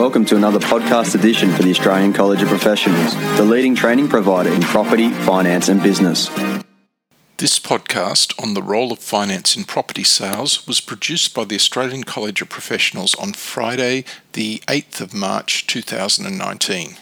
Welcome to another podcast edition for the Australian College of Professionals, the leading training provider in property, finance, and business. This podcast on the role of finance in property sales was produced by the Australian College of Professionals on Friday, the 8th of March 2019.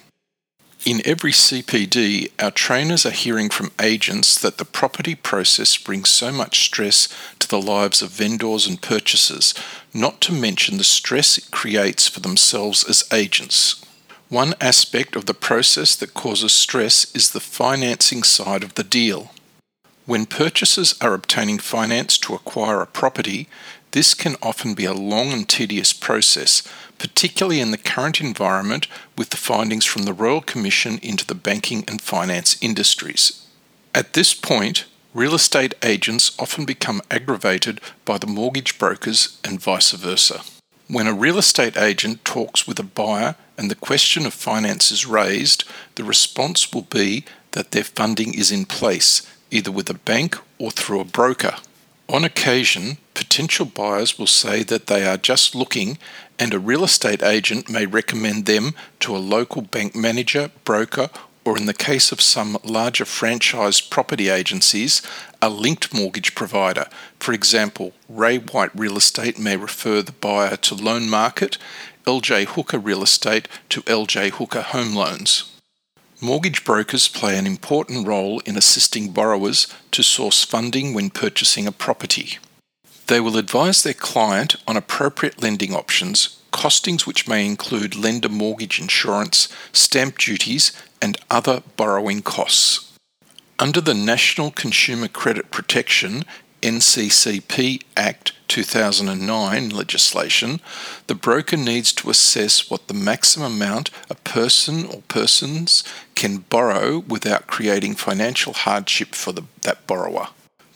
In every CPD, our trainers are hearing from agents that the property process brings so much stress to the lives of vendors and purchasers, not to mention the stress it creates for themselves as agents. One aspect of the process that causes stress is the financing side of the deal. When purchasers are obtaining finance to acquire a property, this can often be a long and tedious process, particularly in the current environment with the findings from the Royal Commission into the banking and finance industries. At this point, real estate agents often become aggravated by the mortgage brokers and vice versa. When a real estate agent talks with a buyer and the question of finance is raised, the response will be that their funding is in place either with a bank or through a broker. On occasion, potential buyers will say that they are just looking, and a real estate agent may recommend them to a local bank manager, broker, or in the case of some larger franchised property agencies, a linked mortgage provider. For example, Ray White Real Estate may refer the buyer to Loan Market, LJ Hooker Real Estate to LJ Hooker Home Loans. Mortgage brokers play an important role in assisting borrowers to source funding when purchasing a property. They will advise their client on appropriate lending options, costings which may include lender mortgage insurance, stamp duties, and other borrowing costs. Under the National Consumer Credit Protection NCCP Act 2009 legislation, the broker needs to assess what the maximum amount a person or persons can borrow without creating financial hardship for the, that borrower.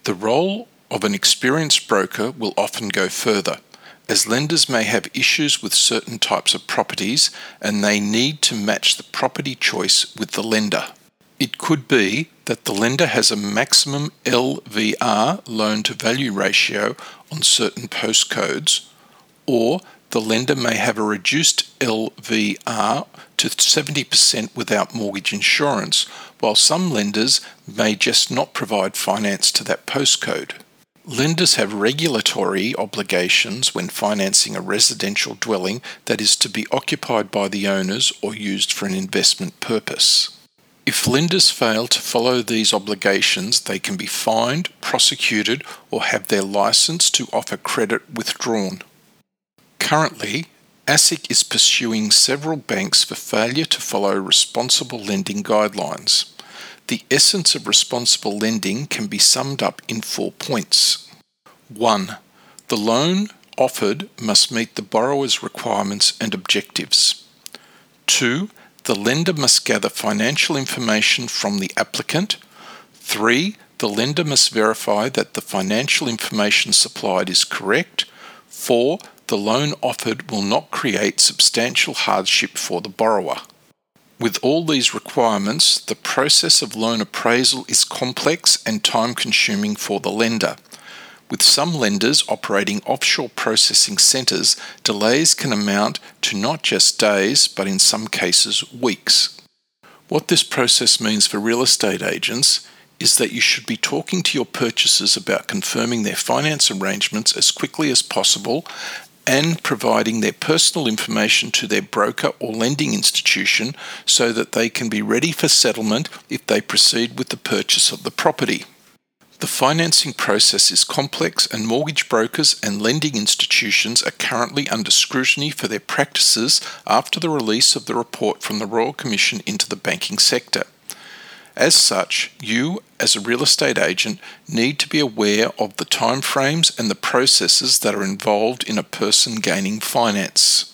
The role of an experienced broker will often go further, as lenders may have issues with certain types of properties and they need to match the property choice with the lender. It could be that the lender has a maximum LVR loan to value ratio on certain postcodes, or the lender may have a reduced LVR to 70% without mortgage insurance, while some lenders may just not provide finance to that postcode. Lenders have regulatory obligations when financing a residential dwelling that is to be occupied by the owners or used for an investment purpose. If lenders fail to follow these obligations, they can be fined, prosecuted, or have their license to offer credit withdrawn. Currently, ASIC is pursuing several banks for failure to follow responsible lending guidelines. The essence of responsible lending can be summed up in four points. 1. The loan offered must meet the borrower's requirements and objectives. 2 the lender must gather financial information from the applicant. Three, the lender must verify that the financial information supplied is correct. Four, the loan offered will not create substantial hardship for the borrower. With all these requirements, the process of loan appraisal is complex and time consuming for the lender. With some lenders operating offshore processing centres, delays can amount to not just days, but in some cases, weeks. What this process means for real estate agents is that you should be talking to your purchasers about confirming their finance arrangements as quickly as possible and providing their personal information to their broker or lending institution so that they can be ready for settlement if they proceed with the purchase of the property. The financing process is complex, and mortgage brokers and lending institutions are currently under scrutiny for their practices after the release of the report from the Royal Commission into the banking sector. As such, you, as a real estate agent, need to be aware of the timeframes and the processes that are involved in a person gaining finance.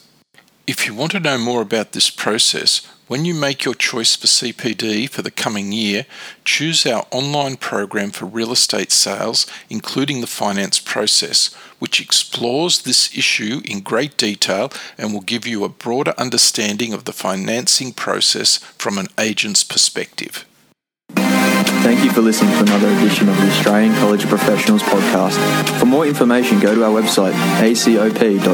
If you want to know more about this process, when you make your choice for CPD for the coming year, choose our online program for real estate sales, including the finance process, which explores this issue in great detail and will give you a broader understanding of the financing process from an agent's perspective. Thank you for listening to another edition of the Australian College of Professionals podcast. For more information, go to our website acop.edu.au.